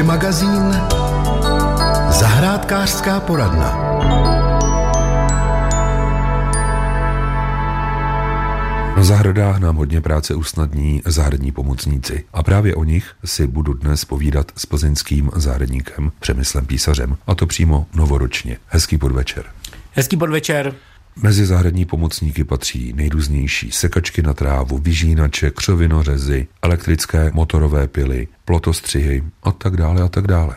Hobby magazín Zahrádkářská poradna. Na zahradách nám hodně práce usnadní zahradní pomocníci a právě o nich si budu dnes povídat s plzeňským zahradníkem Přemyslem Písařem a to přímo novoročně. Hezký podvečer. Hezký podvečer. Mezi zahradní pomocníky patří nejrůznější sekačky na trávu, vyžínače, křovinořezy, elektrické motorové pily, plotostřihy a tak dále a tak dále.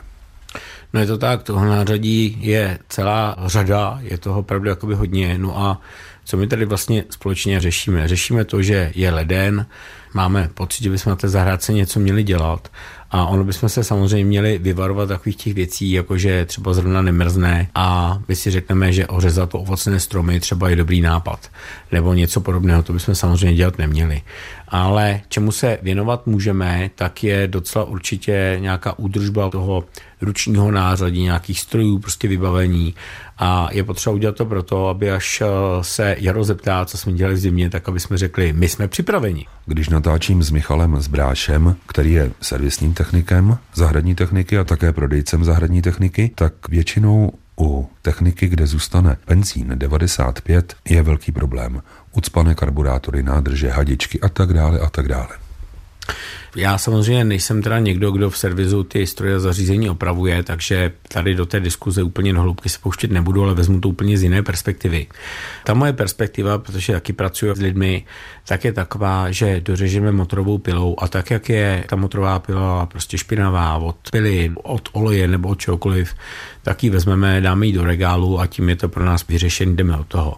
No je to tak, toho nářadí je celá řada, je toho opravdu jakoby hodně. No a co my tady vlastně společně řešíme? Řešíme to, že je leden, máme pocit, že bychom na té zahrádce něco měli dělat a ono bychom se samozřejmě měli vyvarovat takových těch věcí, jako že třeba zrovna nemrzne a my si řekneme, že ořezat ovocné stromy třeba je dobrý nápad. Nebo něco podobného, to bychom samozřejmě dělat neměli. Ale čemu se věnovat můžeme, tak je docela určitě nějaká údržba toho ručního nářadí, nějakých strojů, prostě vybavení. A je potřeba udělat to proto, aby až eh, se Jaro zeptá, co jsme dělali v zimě, tak aby jsme řekli, my jsme připraveni. Když natáčím s Michalem Zbrášem, který je servisním technikem zahradní techniky a také prodejcem zahradní techniky, tak většinou u techniky, kde zůstane benzín 95, je velký problém. Ucpané karburátory, nádrže, hadičky a tak dále a tak dále. Já samozřejmě nejsem teda někdo, kdo v servisu ty stroje a zařízení opravuje, takže tady do té diskuze úplně do hloubky se pouštět nebudu, ale vezmu to úplně z jiné perspektivy. Ta moje perspektiva, protože taky pracuji s lidmi, tak je taková, že dořežeme motorovou pilou a tak, jak je ta motorová pila prostě špinavá od pily, od oleje nebo od čehokoliv, tak ji vezmeme, dáme ji do regálu a tím je to pro nás vyřešený, jdeme od toho.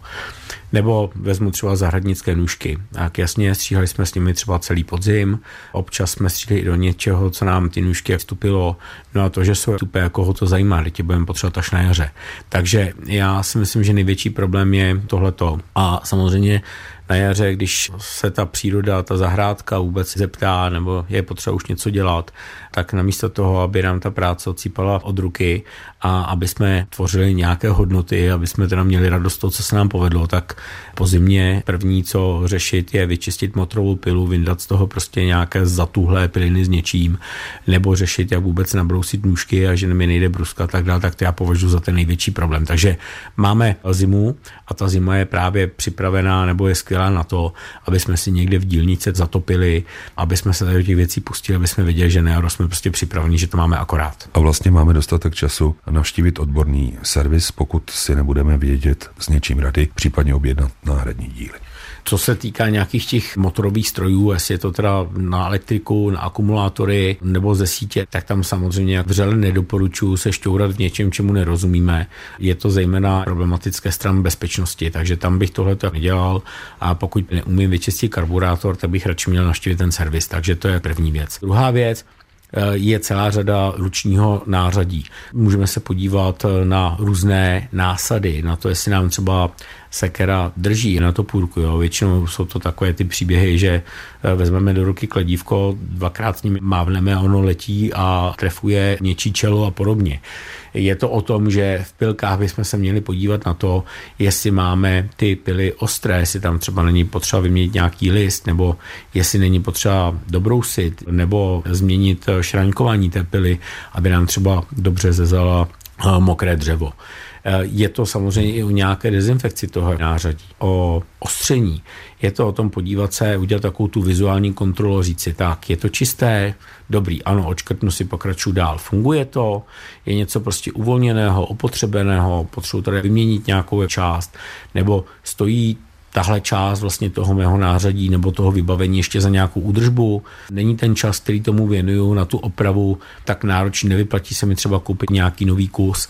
Nebo vezmu třeba zahradnické nůžky. Tak jasně, stříhali jsme s nimi třeba celý podzim, občas jsme stříhali i do něčeho, co nám ty nůžky vstupilo. No a to, že jsou tupé, jako ho to zajímá, teď budeme potřebovat až na jaře. Takže já si myslím, že největší problém je tohleto. A samozřejmě na jaře, když se ta příroda, ta zahrádka vůbec zeptá, nebo je potřeba už něco dělat, tak namísto toho, aby nám ta práce odcípala od ruky a aby jsme tvořili nějaké hodnoty, aby jsme teda měli radost toho, co se nám povedlo, tak po zimě první, co řešit, je vyčistit motorovou pilu, vyndat z toho prostě nějaké zatuhlé piliny s něčím, nebo řešit, jak vůbec nabrousit nůžky a že mi nejde bruska tak dále, tak to já považuji za ten největší problém. Takže máme zimu a ta zima je právě připravená nebo je skvělá na to, aby jsme si někde v dílnice zatopili, aby jsme se do těch věcí pustili, aby jsme věděli, že ne, jsme prostě připraveni, že to máme akorát. A vlastně máme dostatek času navštívit odborný servis, pokud si nebudeme vědět s něčím rady, případně objednat náhradní díly. Co se týká nějakých těch motorových strojů, jestli je to teda na elektriku, na akumulátory nebo ze sítě, tak tam samozřejmě vřele nedoporučuji se šťourat v něčem, čemu nerozumíme. Je to zejména problematické stran bezpečnosti, takže tam bych tohle to nedělal a pokud neumím vyčistit karburátor, tak bych radši měl navštívit ten servis. Takže to je první věc. Druhá věc, je celá řada ručního nářadí. Můžeme se podívat eh, na různé násady, na to, jestli nám třeba sekera drží na to půrku. Jo. Většinou jsou to takové ty příběhy, že eh, vezmeme do ruky kladívko, dvakrát s ním mávneme, ono letí a trefuje něčí čelo a podobně. Je to o tom, že v pilkách bychom se měli podívat na to, jestli máme ty pily ostré, jestli tam třeba není potřeba vyměnit nějaký list, nebo jestli není potřeba dobrousit, nebo změnit šraňkování té pily, aby nám třeba dobře zezala eh, mokré dřevo. Eh, je to samozřejmě i o nějaké dezinfekci toho nářadí, o ostření. Je to o tom podívat se, udělat takovou tu vizuální kontrolu, říct si, tak, je to čisté, dobrý, ano, očkrtnu si, pokračuju dál. Funguje to, je něco prostě uvolněného, opotřebeného, potřebuji tady vyměnit nějakou část, nebo stojí tahle část vlastně toho mého nářadí nebo toho vybavení ještě za nějakou údržbu. Není ten čas, který tomu věnuju na tu opravu, tak náročný, nevyplatí se mi třeba koupit nějaký nový kus.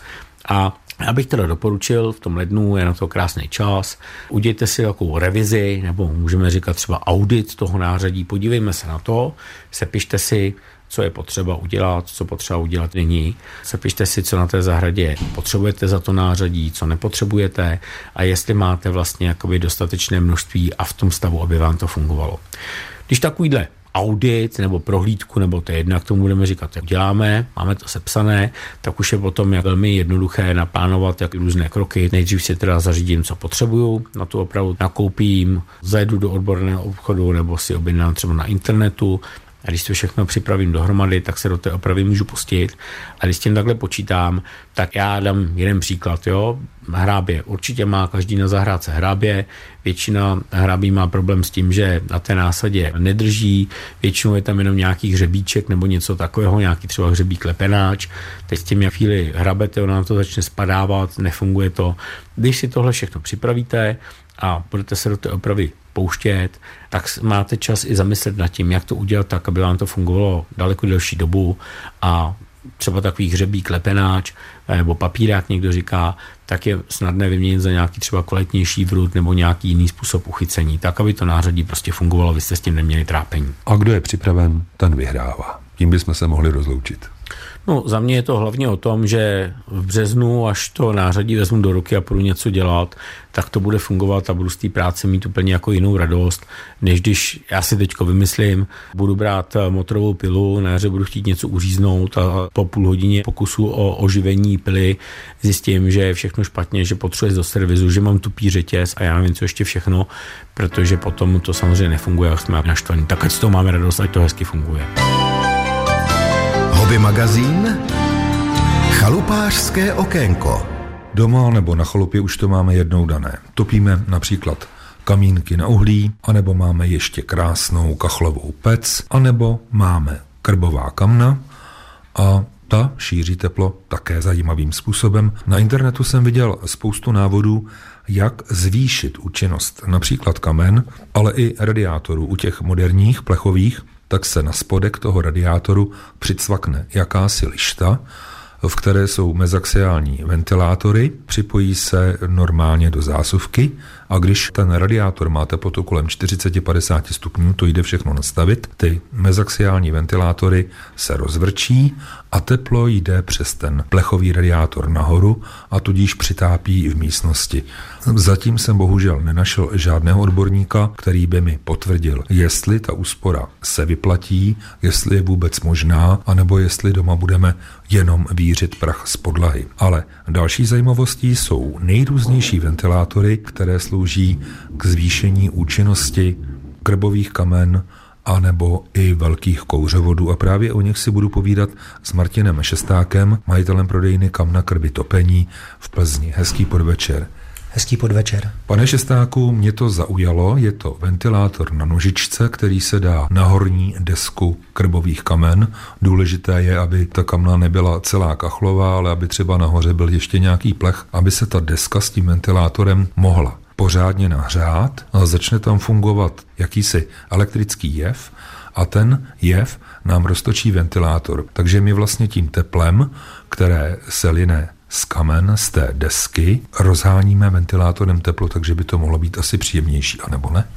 A já bych teda doporučil, v tom lednu je na to krásný čas, udějte si takovou revizi, nebo můžeme říkat třeba audit toho nářadí, podívejme se na to, sepište si, co je potřeba udělat, co potřeba udělat není. Sepište si, co na té zahradě potřebujete za to nářadí, co nepotřebujete a jestli máte vlastně jakoby dostatečné množství a v tom stavu, aby vám to fungovalo. Když takovýhle audit nebo prohlídku, nebo to je jedno, jak tomu budeme říkat, jak děláme, máme to sepsané, tak už je potom jak velmi jednoduché naplánovat jak různé kroky. Nejdřív si teda zařídím, co potřebuju, na tu opravu nakoupím, zajedu do odborného obchodu nebo si objednám třeba na internetu, A když to všechno připravím dohromady, tak se do té opravy můžu pustit. A když s tím takhle počítám, tak já dám jeden příklad. Jo? Hrábě určitě má každý na zahrádce hrábě. Většina hrábí má problém s tím, že na té násadě nedrží. Většinou je tam jenom nějaký hřebíček nebo něco takového, nějaký třeba hřebík lepenáč. Teď s tím jak chvíli hrabete, ona na to začne spadávat, nefunguje to. Když si tohle všechno připravíte, a budete se do té opravy pouštět, tak máte čas i zamyslet nad tím, jak to udělat tak, aby vám to fungovalo daleko delší dobu a třeba takový hřebík, klepenáč nebo papírák někdo říká, tak je snadné vyměnit za nějaký třeba kvalitnější vrut nebo nějaký jiný způsob uchycení, tak aby to nářadí prostě fungovalo, vy jste s tím neměli trápení. A kdo je připraven, ten vyhrává. Tím bychom se mohli rozloučit. No, za mě je to hlavně o tom, že v březnu, až to nářadí vezmu do ruky a budu něco dělat, tak to bude fungovat a budu z té práce mít úplně jako jinou radost, než když já si teďko vymyslím, budu brát motorovou pilu, na jaře budu chtít něco uříznout a po půl hodině pokusu o oživení pily zjistím, že je všechno špatně, že potřebuje do servisu, že mám tupý řetěz a já nevím, co ještě všechno, protože potom to samozřejmě nefunguje a jsme naštvaní. Tak ať z toho máme radost, ať to hezky funguje. Hobby magazín Chalupářské okénko Doma nebo na chalupě už to máme jednou dané. Topíme například kamínky na uhlí, anebo máme ještě krásnou kachlovou pec, anebo máme krbová kamna a ta šíří teplo také zajímavým způsobem. Na internetu jsem viděl spoustu návodů, jak zvýšit účinnost například kamen, ale i radiátorů u těch moderních plechových, tak se na spodek toho radiátoru přicvakne jakási lišta, v které jsou mezaxiální ventilátory, připojí se normálně do zásuvky a když ten radiátor má teplotu kolem 40-50 stupňů, to jde všechno nastavit, ty mezaxiální ventilátory se rozvrčí a teplo jde přes ten plechový radiátor nahoru a tudíž přitápí v místnosti. Zatím jsem bohužel nenašel žádného odborníka, který by mi potvrdil, jestli ta úspora se vyplatí, jestli je vůbec možná, anebo jestli doma budeme jenom vířit prach z podlahy. Ale další zajímavostí jsou nejrůznější ventilátory, které slouží k zvýšení účinnosti krbových kamen, anebo i velkých kouřovodů a právě o nich si budu povídat s Martinem Šestákem, majitelem prodejny Kamna krby topení v Plzni. Hezký podvečer. Hezký podvečer. Pane Šestáku, mě to zaujalo, je to ventilátor na nožičce, který se dá na horní desku krbových kamen. Důležité je, aby ta kamna nebyla celá kachlová, ale aby třeba nahoře byl ještě nějaký plech, aby se ta deska s tím ventilátorem mohla pořádně nahřát a začne tam fungovat jakýsi elektrický jev a ten jev nám roztočí ventilátor. Takže my vlastně tím teplem, které se line z kamen, z té desky, rozháníme ventilátorem teplo, takže by to mohlo být asi příjemnější, anebo ne?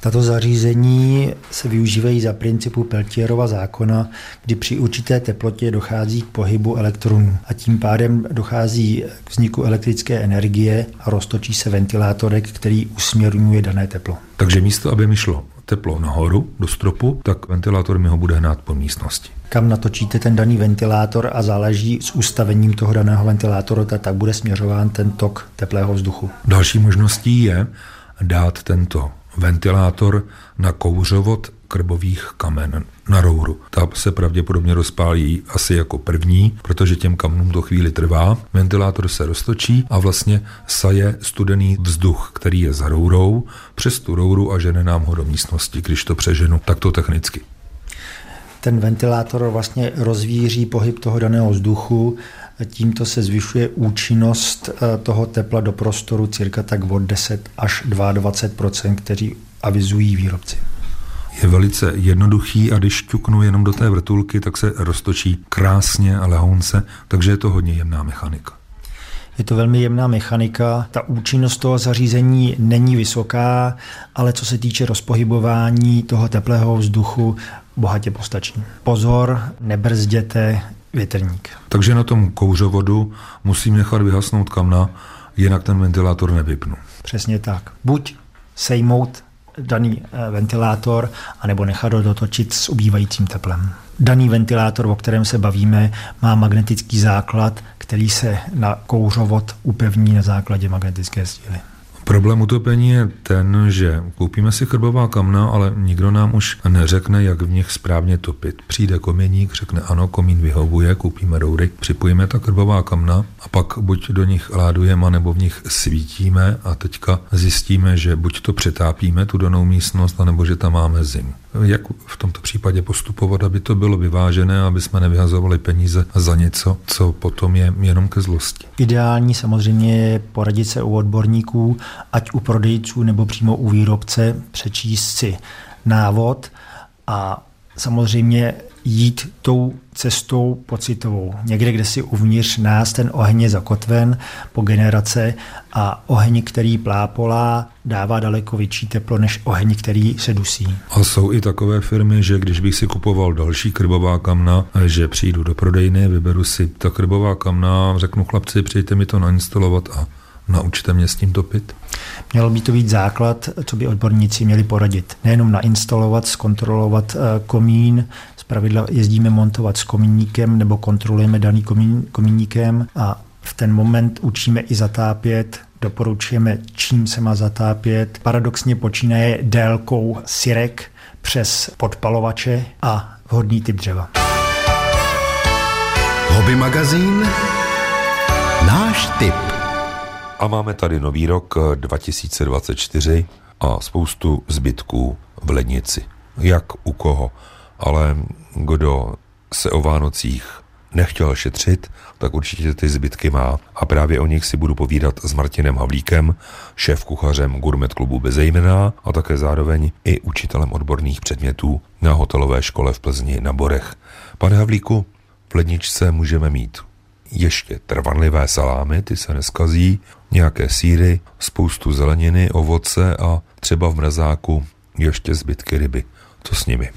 Tato zařízení se využívají za principu Peltierova zákona, kdy při určité teplotě dochází k pohybu elektronů a tím pádem dochází k vzniku elektrické energie a roztočí se ventilátorek, který usměrňuje dané teplo. Takže místo, aby mi šlo teplo nahoru do stropu, tak ventilátor mi ho bude hnát po místnosti. Kam natočíte ten daný ventilátor a záleží s ustavením toho daného ventilátoru, tak bude směřován ten tok teplého vzduchu. Další možností je dát tento ventilátor na kouřovod krbových kamen na rouru. Ta se pravděpodobně rozpálí asi jako první, protože těm kamenům to chvíli trvá. Ventilátor se roztočí a vlastně saje studený vzduch, který je za rourou, přes tu rouru a žene nám ho do místnosti, když to přeženu takto technicky. Ten ventilátor vlastně rozvíří pohyb toho daného vzduchu, tímto se zvyšuje účinnost eh, toho tepla do prostoru cirka tak od 10 až 22 kteří avizují výrobci. Je velice jednoduchý a když ťuknu jenom do té vrtulky, tak se roztočí krásně a lehonce, takže je to hodně jemná mechanika. Je to velmi jemná mechanika. Ta účinnost toho zařízení není vysoká, ale co se týče rozpohybování toho teplého vzduchu, bohatě postačí. Pozor, nebrzděte větrník. Takže na tom kouřovodu musím nechat vyhasnout kamna, jinak ten ventilátor nevypnu. Přesně tak. Buď sejmout daný eh, ventilátor, anebo nechat ho dotočit s ubývajícím teplem. Daný ventilátor, o kterém se bavíme, má magnetický základ, který se na kouřovod upevní na základě magnetické síly. Problém utopení je ten, že koupíme si chrbová kamna, ale nikdo nám už neřekne, jak v nich správně topit. Přijde koměník, řekne ano, komín vyhovuje, koupíme roury, připojíme ta chrbová kamna a pak buď do nich ládujeme, nebo v nich svítíme a teďka zjistíme, že buď to přetápíme, tu danou místnost, anebo že tam máme zim. Jak v tomto případě postupovat, aby to bylo vyvážené, aby jsme nevyhazovali peníze za něco, co potom je jenom ke zlosti. Ideální samozřejmě je poradit se u odborníků, ať u prodejců nebo přímo u výrobce, přečíst si návod a samozřejmě jít tou cestou pocitovou. Někde, kde si uvnitř nás ten oheň je zakotven po generace a oheň, který plápolá, dává daleko větší teplo než oheň, který se dusí. A jsou i takové firmy, že když bych si kupoval další krbová kamna, že přijdu do prodejny, vyberu si ta krbová kamna, řeknu chlapci, přijďte mi to nainstalovat a naučte mě s tím topit? Měl by to být základ, co by odborníci měli poradit. Nejenom nainstalovat, zkontrolovat eh, komín, pravidla jezdíme montovat s komíníkem nebo kontrolujeme daný komín, komíníkem a v ten moment učíme i zatápět, doporučujeme, čím se má zatápět. Paradoxně počínaje délkou sirek přes podpalovače a vhodný typ dřeva. Hobby magazín Náš typ. A máme tady nový rok 2024 a spoustu zbytků v lednici. Jak u koho? Ale kdo se o Vánocích nechtěl šetřit, tak určitě ty zbytky má. A právě o nich si budu povídat s Martinem Havlíkem, šéf kuchařem Gourmet klubu Bezejmená a také zároveň i učitelem odborných předmětů na hotelové škole v Plzni na Borech. Pane Havlíku, v ledničce můžeme mít ještě trvanlivé salámy, ty se neskazí, nějaké síry, spoustu zeleniny, ovoce a třeba v mrazáku ještě zbytky ryby. Co s nimi?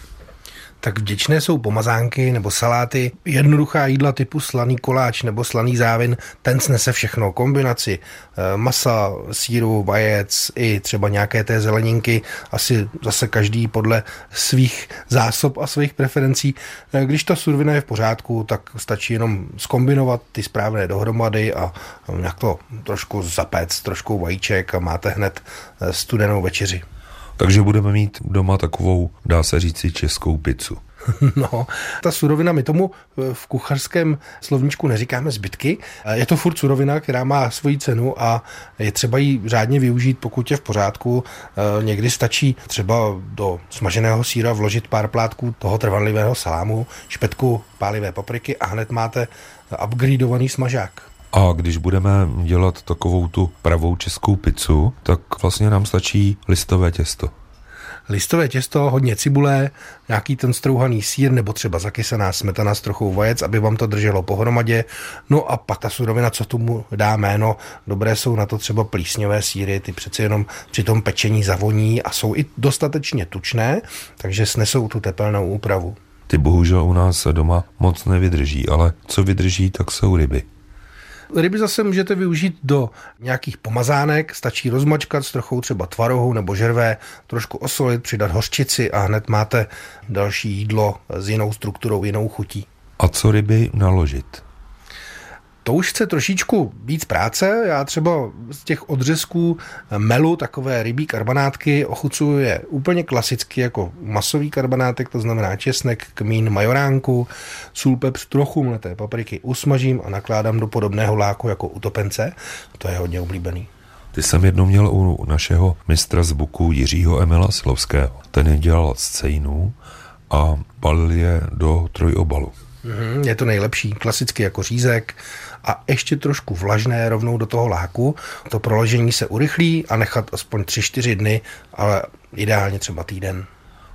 Tak vděčné jsou pomazánky nebo saláty, jednoduchá jídla typu slaný koláč nebo slaný závin, ten snese všechno, kombinaci eh, masa, síru, vajec i třeba nějaké té zeleninky, asi zase každý podle svých zásob a svých preferencí. Eh, když ta survina je v pořádku, tak stačí jenom skombinovat ty správné dohromady a nějak to trošku zapéct, trošku vajíček a máte hned eh, studenou večeři. Takže budeme mít doma takovou, dá se říci, českou pizzu. No, ta surovina, my tomu v kuchařském slovníčku neříkáme zbytky. Je to furt surovina, která má svoji cenu a je třeba ji řádně využít, pokud je v pořádku. Někdy stačí třeba do smaženého síra vložit pár plátků toho trvanlivého salámu, špetku pálivé papriky a hned máte upgradeovaný smažák. A když budeme dělat takovou tu pravou českou pizzu, tak vlastně nám stačí listové těsto. Listové těsto, hodně cibule, nějaký ten strouhaný sír nebo třeba zakysaná smetana s trochou vajec, aby vám to drželo pohromadě. No a pak ta surovina, co tomu dá jméno, dobré jsou na to třeba plísňové síry, ty přeci jenom při tom pečení zavoní a jsou i dostatečně tučné, takže snesou tu tepelnou úpravu. Ty bohužel u nás doma moc nevydrží, ale co vydrží, tak jsou ryby. Ryby zase můžete využít do nějakých pomazánek, stačí rozmačkat s trochou třeba tvarohu nebo žervé, trošku osolit, přidat hořčici a hned máte další jídlo s jinou strukturou, jinou chutí. A co ryby naložit? To už chce trošičku víc práce. Já třeba z těch odřezků melu takové rybí karbanátky ochucuju je úplně klasicky jako masový karbanátek, to znamená česnek, kmín, majoránku, sůl, pepř, trochu mleté papriky usmažím a nakládám do podobného láku jako utopence. To je hodně oblíbený. Ty jsem jednou měl u našeho mistra z Buku Jiřího Emila Silovského. Ten je dělal z cejnů a balil je do trojobalu. Mhm, je to nejlepší, klasicky jako řízek a ještě trošku vlažné rovnou do toho láku. To proložení se urychlí a nechat aspoň 3-4 dny, ale ideálně třeba týden.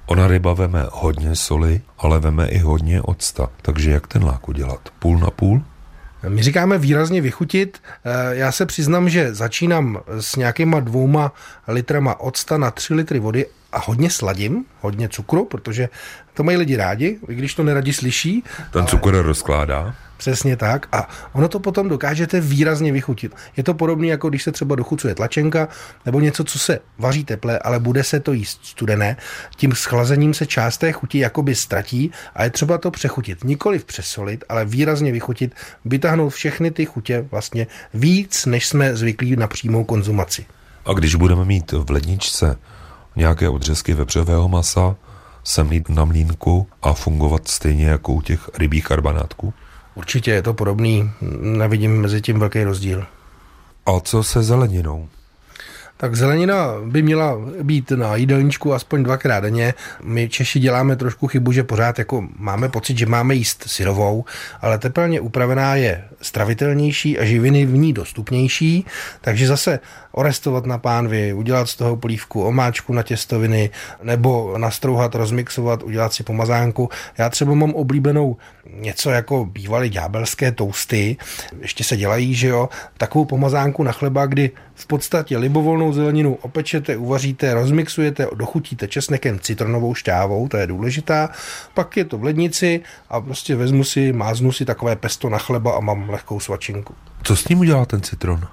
Ona ryba veme hodně soli, ale veme i hodně octa. Takže jak ten lák udělat? Půl na půl? My říkáme výrazně vychutit. Eh, já se přiznám, že začínám s nějakýma dvouma litrama octa na 3 litry vody a hodně sladím, hodně cukru, protože to mají lidi rádi, i když to neradi slyší. Ten cukr ale... rozkládá. Přesně tak. A ono to potom dokážete výrazně vychutit. Je to podobné, jako když se třeba dochucuje tlačenka nebo něco, co se vaří teple, ale bude se to jíst studené. Tím schlazením se část té chuti jakoby ztratí a je třeba to přechutit. Nikoliv přesolit, ale výrazně vychutit, vytáhnout všechny ty chutě vlastně víc, než jsme zvyklí na přímou konzumaci. A když budeme mít v ledničce nějaké odřezky vepřového masa, semlít na mlínku a fungovat stejně jako u těch rybích karbanátků? Určitě je to podobný, nevidím mezi tím velký rozdíl. A co se zeleninou? Tak zelenina by měla být na jídelníčku aspoň dvakrát denně. My Češi děláme trošku chybu, že pořád jako máme pocit, že máme jíst syrovou, ale teplně upravená je stravitelnější a živiny v ní dostupnější, takže zase orestovat na pánvi, udělat z toho polívku, omáčku na těstoviny, nebo nastrouhat, rozmixovat, udělat si pomazánku. Já třeba mám oblíbenou něco jako bývalé ďábelské tousty, ještě se dělají, že jo, takovou pomazánku na chleba, kdy v podstatě libovolnou zeleninu opečete, uvaříte, rozmixujete, dochutíte česnekem, citronovou šťávou, to je důležitá, pak je to v lednici a prostě vezmu si, máznu si takové pesto na chleba a mám lehkou svačinku. Co s tím udělá ten citron?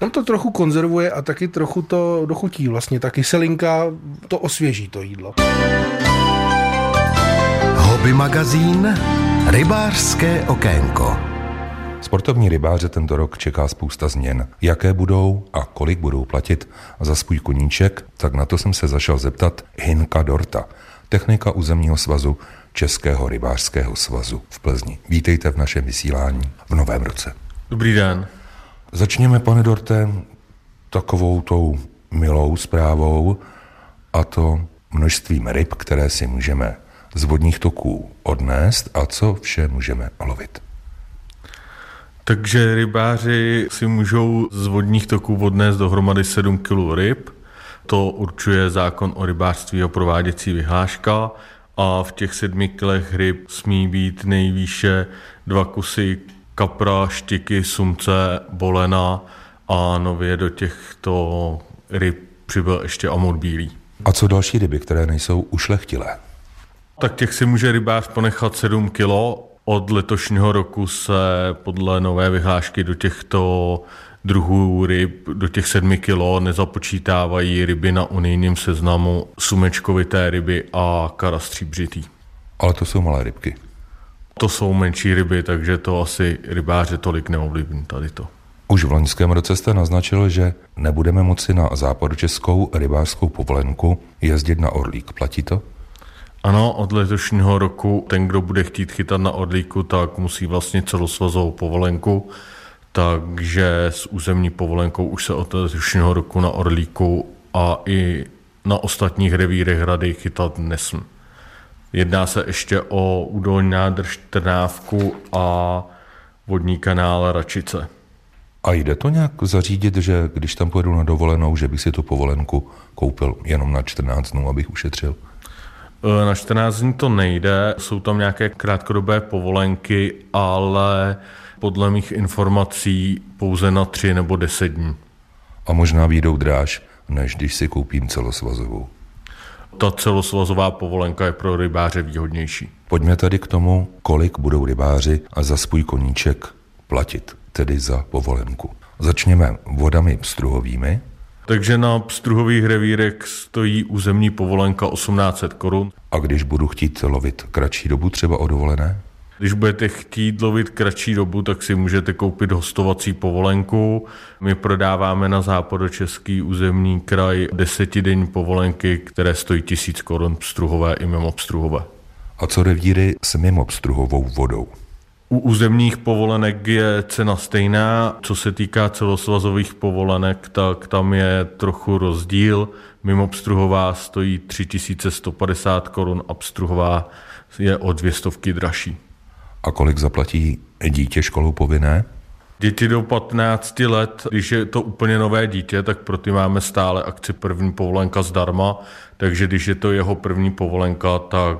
On to trochu konzervuje a taky trochu to dochutí. Vlastně ta kyselinka to osvěží to jídlo. Hobby magazín Rybářské okénko. Sportovní rybáře tento rok čeká spousta změn. Jaké budou a kolik budou platit za svůj koníček, tak na to jsem se zašel zeptat Hinka Dorta, technika územního svazu Českého rybářského svazu v Plzni. Vítejte v našem vysílání v novém roce. Dobrý den. Začněme, pane Dorte, takovou tou milou zprávou a to množstvím ryb, které si můžeme z vodních toků odnést a co vše můžeme lovit. Takže rybáři si můžou z vodních toků odnést dohromady 7 kg ryb. To určuje zákon o rybářství a prováděcí vyhláška a v těch sedmi kilech ryb smí být nejvýše dva kusy kapra, štiky, sumce, bolena a nově do těchto ryb přibyl ještě amur bílý. A co další ryby, které nejsou ušlechtilé? Tak těch si může rybář ponechat 7 kilo. Od letošního roku se podle nové vyhlášky do těchto druhů ryb, do těch 7 kilo nezapočítávají ryby na unijním seznamu sumečkovité ryby a karastříbřitý. Ale to jsou malé rybky. To jsou menší ryby, takže to asi rybáře tolik neovlivní tady to. Už v loňském roce jste naznačil, že nebudeme moci na západočeskou rybářskou povolenku jezdit na Orlík. Platí to? Ano, od letošního roku ten, kdo bude chtít chytat na Orlíku, tak musí vlastně celosvazovou povolenku, takže s územní povolenkou už se od letošního roku na Orlíku a i na ostatních revírech hrady chytat nesmí. Jedná se ještě o údolní nádrž Trnávku a vodní kanál Račice. A jde to nějak zařídit, že když tam pojedu na dovolenou, že bych si tu povolenku koupil jenom na 14 dnů, abych ušetřil? E, na 14 dní to nejde, jsou tam nějaké krátkodobé povolenky, ale podle mých informací pouze na 3 nebo 10 dní. A možná výjdou dráž, než když si koupím celosvazovou. Ta celosvazová povolenka je pro rybáře výhodnější. Pojďme tady k tomu, kolik budou rybáři a za svůj koníček platit, tedy za povolenku. Začněme vodami pstruhovými. Takže na pstruhových revírech stojí územní povolenka 1800 korun. A když budu chtít lovit kratší dobu třeba o dovolené? Když budete chtít lovit kratší dobu, tak si můžete koupit hostovací povolenku. My prodáváme na západočeský územní kraj desetidenní povolenky, které stojí tisíc korun pstruhové i mimo pstruhové. A co revíry s mimo pstruhovou vodou? U územních povolenek je cena stejná. Co se týká celosvazových povolenek, tak tam je trochu rozdíl. Mimo pstruhová stojí 3150 korun a pstruhová je o dvě stovky dražší. A kolik zaplatí dítě školou povinné? Děti do 15 let, když je to úplně nové dítě, tak pro ty máme stále akci první povolenka zdarma, takže když je to jeho první povolenka, tak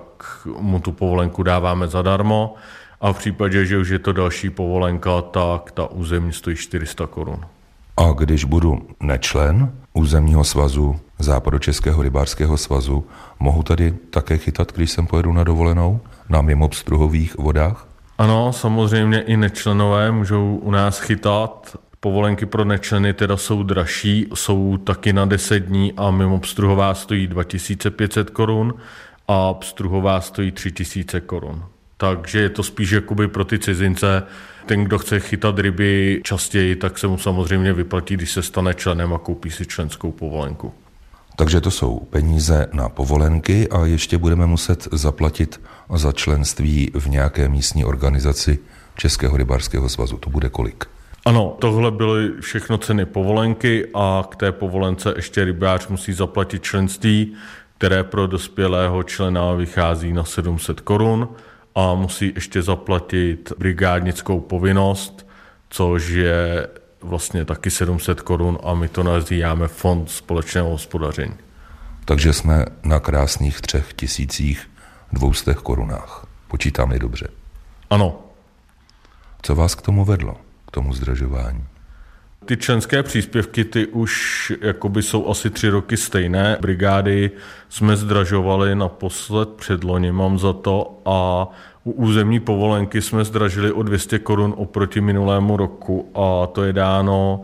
mu tu povolenku dáváme zadarmo a v případě, že už je to další povolenka, tak ta územní stojí 400 korun. A když budu nečlen územního svazu, západočeského rybářského svazu, mohu tady také chytat, když jsem pojedu na dovolenou na mimo pstruhových vodách? Ano, samozřejmě i nečlenové můžou u nás chytat. Povolenky pro nečleny teda jsou dražší, jsou taky na 10 dní a mimo pstruhová stojí 2500 korun a pstruhová stojí 3000 korun. Takže je to spíš jakoby pro ty cizince. Ten, kdo chce chytat ryby častěji, tak se mu samozřejmě vyplatí, když se stane členem a koupí si členskou povolenku. Takže to jsou peníze na povolenky a ještě budeme muset zaplatit za členství v nějaké místní organizaci Českého rybářského svazu. To bude kolik? Ano, tohle byly všechno ceny povolenky a k té povolence ještě rybář musí zaplatit členství, které pro dospělého člena vychází na 700 korun a musí ještě zaplatit brigádnickou povinnost, což je vlastně taky 700 korun a my to nazýváme fond společného hospodaření. Takže jsme na krásných třech tisících dvoustech korunách. Počítám je dobře. Ano. Co vás k tomu vedlo, k tomu zdražování? Ty členské příspěvky, ty už jakoby jsou asi tři roky stejné. Brigády jsme zdražovali naposled předloni, mám za to, a u územní povolenky jsme zdražili o 200 korun oproti minulému roku a to je dáno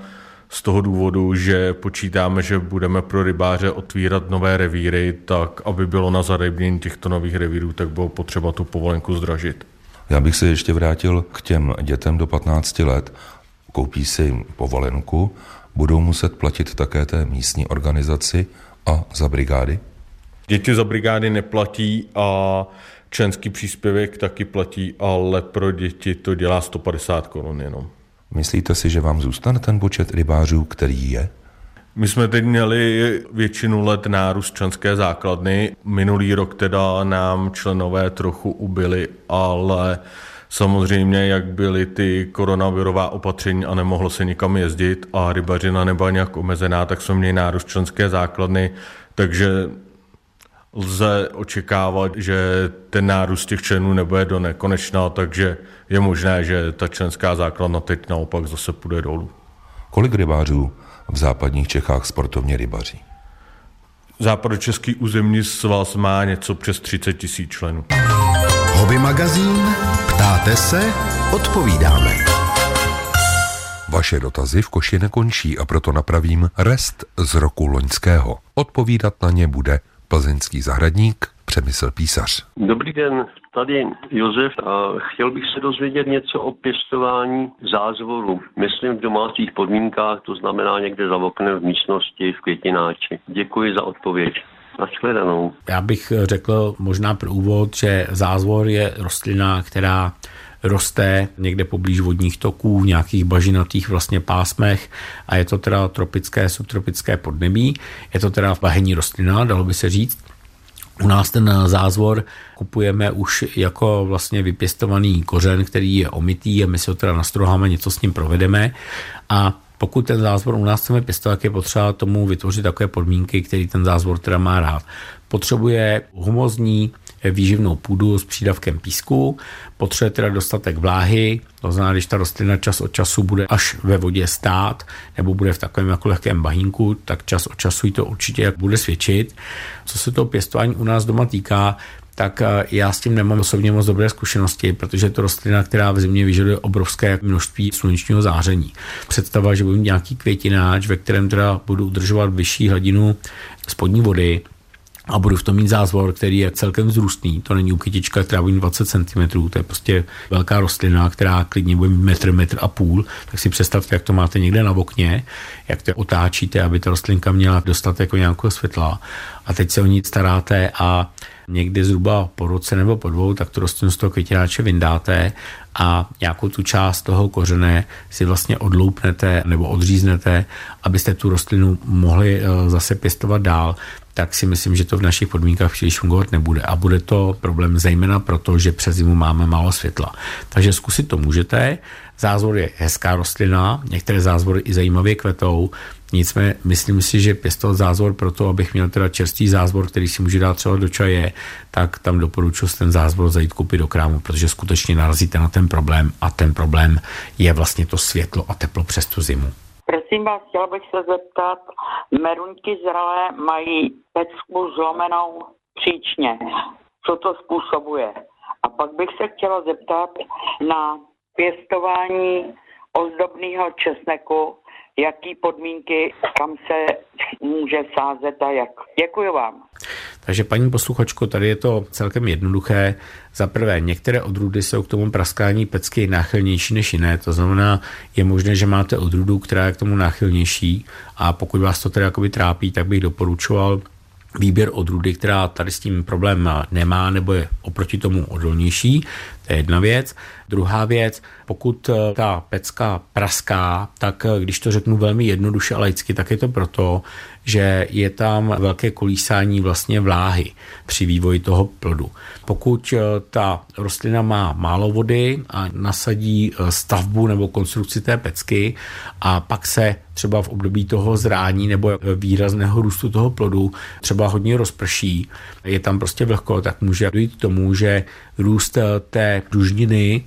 z toho důvodu, že počítáme, že budeme pro rybáře otvírat nové revíry, tak aby bylo na zarybnění těchto nových revírů, tak bylo potřeba tu povolenku zdražit. Já bych se ještě vrátil k těm dětem do 15 let. Koupí si povolenku, budou muset platit také té místní organizaci a za brigády? Děti za brigády neplatí a členský příspěvek taky platí, ale pro děti to dělá 150 korun jenom. Myslíte si, že vám zůstane ten počet rybářů, který je? My jsme teď měli většinu let nárůst členské základny. Minulý rok teda nám členové trochu ubyli, ale samozřejmě, jak byly ty koronavirová opatření a nemohlo se nikam jezdit a rybařina nebyla nějak omezená, tak jsme měli nárůst členské základny, takže lze očekávat, že ten nárůst těch členů nebude do nekonečna, takže je možné, že ta členská základna teď naopak zase půjde dolů. Kolik rybářů v západních Čechách sportovně rybaří? Západočeský územní svaz má něco přes 30 tisíc členů. Hobby magazín, ptáte se, odpovídáme. Vaše dotazy v koši nekončí a proto napravím rest z roku loňského. Odpovídat na ně bude plzeňský zahradník Přemysl Písař. Dobrý den, tady Josef a chtěl bych se dozvědět něco o pěstování zázvoru. Myslím v domácích podmínkách, to znamená někde za oknem v místnosti v květináči. Děkuji za odpověď. Nashledanou. Já bych řekl možná pro úvod, že zázvor je rostlina, která roste někde poblíž vodních toků, v nějakých bažinatých vlastně pásmech a je to teda tropické, subtropické podnebí. Je to teda bahenní rostlina, dalo by se říct. U nás ten zázvor kupujeme už jako vlastně vypěstovaný kořen, který je omitý a my si ho teda nastroháme, něco s ním provedeme a pokud ten zázvor u nás chceme pěstovat, je potřeba tomu vytvořit takové podmínky, které ten zázvor teda má rád. Potřebuje humozní výživnou půdu s přídavkem písku, potřebuje teda dostatek vláhy, to znamená, když ta rostlina čas od času bude až ve vodě stát, nebo bude v takovém jako lehkém bahínku, tak čas od času jí to určitě jak bude svědčit. Co se toho pěstování u nás doma týká, tak eh, já s tím nemám osobně moc dobré zkušenosti, protože je to rostlina, která v zimě vyžaduje obrovské množství slunečního záření. Představa, že budu mít nějaký květináč, ve kterém teda budu udržovat vyšší hladinu spodní vody, a budu v tom mít zázvor, který je celkem vzrůstný. To není ukytička, která bude 20 cm, to je prostě velká rostlina, která klidně bude mít metr, metr a půl. Tak si představte, jak to máte někde na okně, jak to otáčíte, aby ta rostlinka měla dostat jako nějakého světla. A teď se o ní staráte a někdy zhruba po roce nebo po dvou, tak tu rostlinu z toho květináče vyndáte a nějakou tu část toho kořene si vlastně odloupnete nebo odříznete, abyste tu rostlinu mohli eh, zase pěstovat dál tak si myslím, že to v našich podmínkách příliš fungovat nebude. A bude to problém zejména proto, že přes zimu máme málo světla. Takže zkusit to můžete. Zázvor je hezká rostlina, některé zázvory i zajímavě kvetou, Nicméně myslím si, že pěstovat zázvor pro to, abych měl teda čerstvý zázvor, který si může dát třeba do čaje, tak tam doporučuji ten zázvor zajít koupit do krámu, protože skutečně narazíte na ten problém a ten problém je vlastně to světlo a teplo přes tu zimu. Prosím vás, chtěla bych se zeptat, meruňky zralé mají pecku zlomenou příčně. Co to způsobuje? A pak bych se chtěla zeptat na pěstování ozdobného česneku, jaký podmínky, kam se může sázet a jak. Děkuji vám. Takže paní posluchačko, tady je to celkem jednoduché. Za prvé, některé odrůdy jsou k tomu praskání pecky náchylnější než jiné, to znamená, je možné, že máte odrůdu, která je k tomu náchylnější a pokud vás to tedy jakoby trápí, tak bych doporučoval výběr odrůdy, která tady s tím problém nemá nebo je oproti tomu odolnější. To je jedna věc. Druhá věc, pokud eh, ta pecka praská, tak eh, když to řeknu velmi jednoduše a laicky, tak je to proto, že je tam velké kolísání vlastně vláhy při vývoji toho plodu. Pokud eh, ta rostlina má málo vody a nasadí stavbu nebo konstrukci té pecky a pak se třeba v období toho zrání nebo výrazného růstu toho plodu třeba hodně rozprší, je tam prostě vlhko, tak může dojít k tomu, že růst té dužniny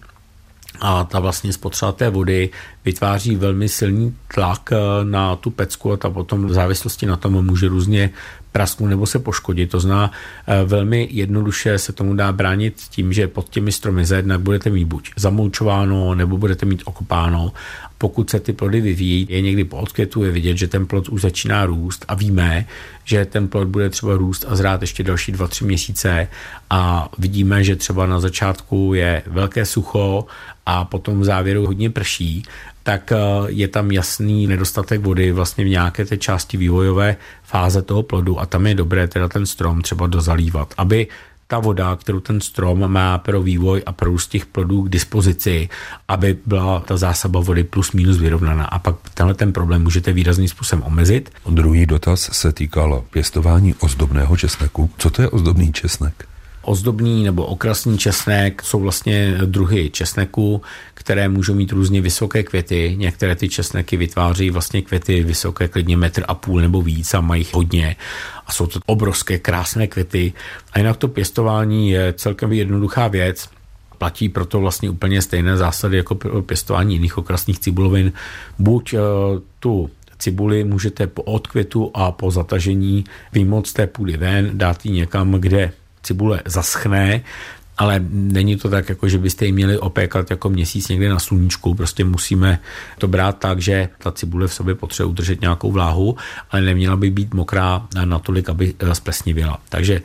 a ta vlastně spotřeba té vody vytváří velmi silný tlak eh, na tu pecku a ta potom v závislosti na tom může různě prasknout nebo se poškodit. To zná eh, velmi jednoduše se tomu dá bránit tím, že pod těmi stromy za jednak budete mít buď zamoučováno nebo budete mít okopáno. Pokud se ty plody vyvíjí, je někdy po odkvětu, je vidět, že ten plod už začíná růst a víme, že ten plod bude třeba růst a zrát ještě další 2-3 měsíce. A vidíme, že třeba na začátku je velké sucho a potom v závěru hodně prší, tak eh, je tam jasný nedostatek vody vlastně v nějaké té části vývojové fáze toho plodu a tam je dobré teda ten strom třeba dozalívat, aby ta voda, kterou ten strom má pro vývoj a pro růst těch plodů k dispozici, aby byla ta zásoba vody plus minus vyrovnaná. A pak tenhle ten problém můžete výrazným způsobem omezit. Druhý dotaz se týkal pěstování ozdobného česneku. Co to je ozdobný česnek? Ozdobný nebo okrasný česnek jsou vlastně druhy česneku, které můžou mít různě vysoké květy. Některé ty česneky vytváří vlastně květy vysoké klidně metr a půl nebo víc a mají hodně. A jsou to obrovské krásné květy. A jinak to pěstování je celkem jednoduchá věc platí proto vlastně úplně stejné zásady jako pěstování jiných okrasných cibulovin. Buď uh, tu cibuli můžete po odkvětu a po zatažení vymoct té půdy ven, dát ji někam, kde cibule zaschne, ale není to tak, jako že byste ji měli opékat jako měsíc někde na sluníčku. Prostě musíme to brát tak, že ta cibule v sobě potřebuje udržet nějakou vláhu, ale neměla by být mokrá natolik, aby splesnivěla. Takže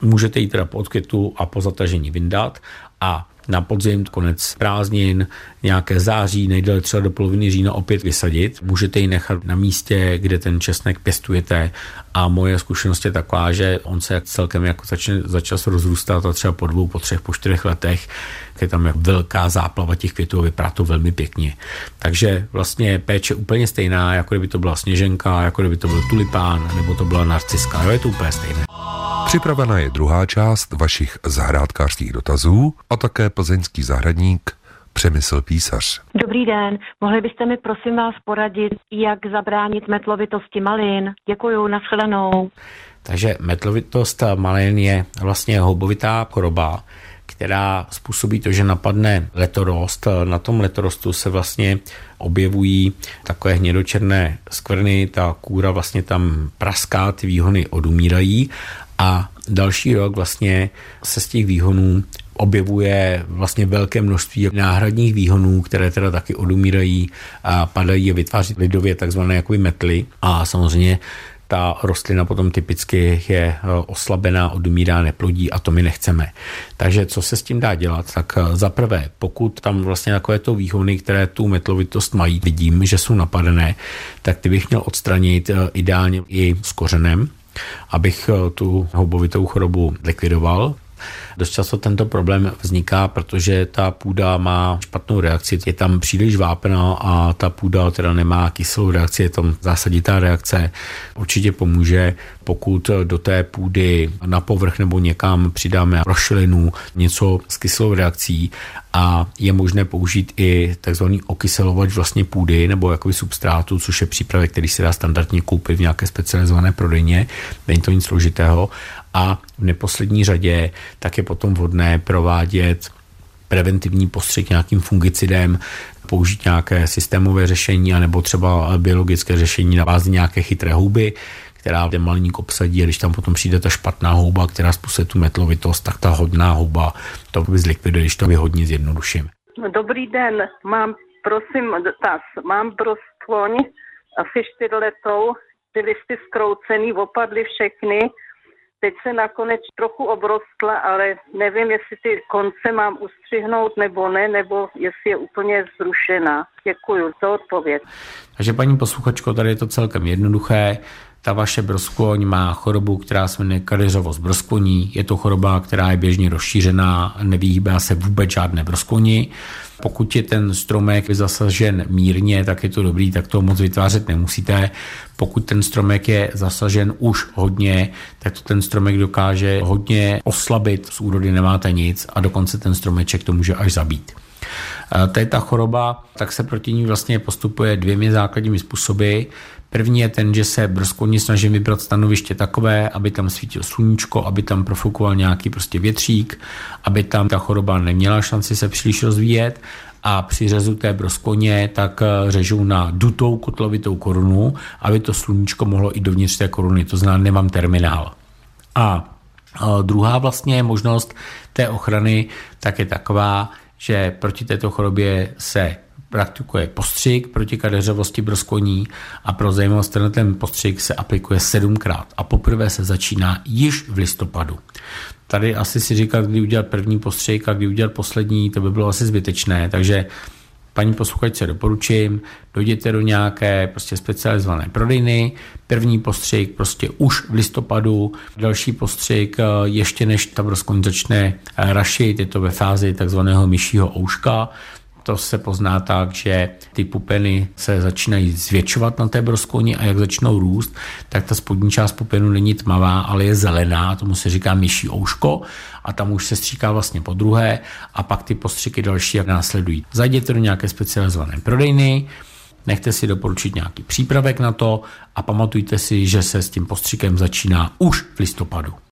můžete ji teda po odkvětu a po zatažení vyndat a na podzim, konec prázdnin, nějaké září, nejdéle třeba do poloviny října opět vysadit. Můžete ji nechat na místě, kde ten česnek pěstujete a moje zkušenost je taková, že on se celkem jako začne začas rozrůstat a třeba po dvou, po třech, po čtyřech letech je tam jak velká záplava těch květů a vypadá to velmi pěkně. Takže vlastně péče úplně stejná, jako kdyby to byla sněženka, jako kdyby to byl tulipán, nebo to byla narciska. Jo, je to úplně stejné. Připravena je druhá část vašich zahrádkářských dotazů a také plzeňský zahradník Přemysl Písař. Dobrý den, mohli byste mi prosím vás poradit, jak zabránit metlovitosti malin? Děkuju, nashledanou. Takže metlovitost malin je vlastně houbovitá choroba, která způsobí to, že napadne letorost. Na tom letorostu se vlastně objevují takové hnědočerné skvrny, ta kůra vlastně tam praská, ty výhony odumírají a další rok vlastně se z těch výhonů objevuje vlastně velké množství náhradních výhonů, které teda taky odumírají a padají a vytváří lidově takzvané jakoby metly a samozřejmě ta rostlina potom typicky je e, oslabená, odumírá, neplodí a to my nechceme. Takže co se s tím dá dělat? Tak e, za prvé, pokud tam vlastně takové to výhony, které tu metlovitost mají, vidím, že jsou napadené, tak ty bych měl odstranit e, ideálně i s kořenem, abych tu houbovitou chorobu likvidoval. Dost často tento problém vzniká, protože ta půda má špatnou reakci, je tam příliš vápna a ta půda teda nemá kyselou reakci, je tam zásaditá reakce. Určitě pomůže, pokud do té půdy na povrch nebo někam přidáme rošlinu, něco s kyselou reakcí a je možné použít i takzvaný okyselovač vlastně půdy nebo jakoby substrátu, což je přípravek, který se dá standardně koupit v nějaké specializované prodejně. Není to nic složitého a v neposlední řadě tak je potom vhodné provádět preventivní postřik nějakým fungicidem, použít nějaké systémové řešení, anebo třeba biologické řešení na bázi nějaké chytré houby, která ten malník obsadí a když tam potom přijde ta špatná houba, která způsobuje tu metlovitost, tak ta hodná houba to by zlikviduje, když to hodně zjednoduším. Dobrý den, mám prosím dotaz. Mám brostvoň asi čtyřletou, ty listy zkroucený, opadly všechny, teď se nakonec trochu obrostla, ale nevím, jestli ty konce mám ustřihnout nebo ne, nebo jestli je úplně zrušená. Děkuji za odpověď. Takže paní posluchačko, tady je to celkem jednoduché ta vaše broskloň má chorobu, která se jmenuje kadeřovost broskloní. Je to choroba, která je běžně rozšířená, nevyhýbá se vůbec žádné broskloni. Pokud je ten stromek zasažen mírně, tak je to dobrý, tak to moc vytvářet nemusíte. Pokud ten stromek je zasažen už hodně, tak to ten stromek dokáže hodně oslabit, z úrody nemáte nic a dokonce ten stromeček to může až zabít. To je ta choroba, tak se proti ní vlastně postupuje dvěmi základními způsoby. První je ten, že se brzkovně snažím vybrat stanoviště takové, aby tam svítil sluníčko, aby tam profukoval nějaký prostě větřík, aby tam ta choroba neměla šanci se příliš rozvíjet a při řezu té broskoně tak eh, řežu na dutou kotlovitou korunu, aby to sluníčko mohlo i dovnitř té koruny, to znamená nemám terminál. A druhá vlastně možnost té ochrany tak je taková, že proti této chorobě se praktikuje postřik proti kadeřovosti broskoní a pro zajímavost ten, ten postřik se aplikuje sedmkrát a poprvé se začíná již v listopadu. Tady asi si říkat, kdy udělat první postřik a kdy udělat poslední, to by bylo asi zbytečné, takže paní posluchačce doporučím, dojděte do nějaké prostě specializované prodejny, první postřik prostě už v listopadu, další postřik eh, ještě než ta broskoň začne rašit, je to ve fázi takzvaného myšího ouška, to se pozná tak, že ty pupeny se začínají zvětšovat na té broskoni a jak začnou růst, tak ta spodní část pupenu není tmavá, ale je zelená, tomu se říká myší ouško a tam už se stříká vlastně po druhé a pak ty postřiky další jak následují. Zajděte do nějaké specializované prodejny, nechte si doporučit nějaký přípravek na to a pamatujte si, že se s tím postřikem začíná už v listopadu.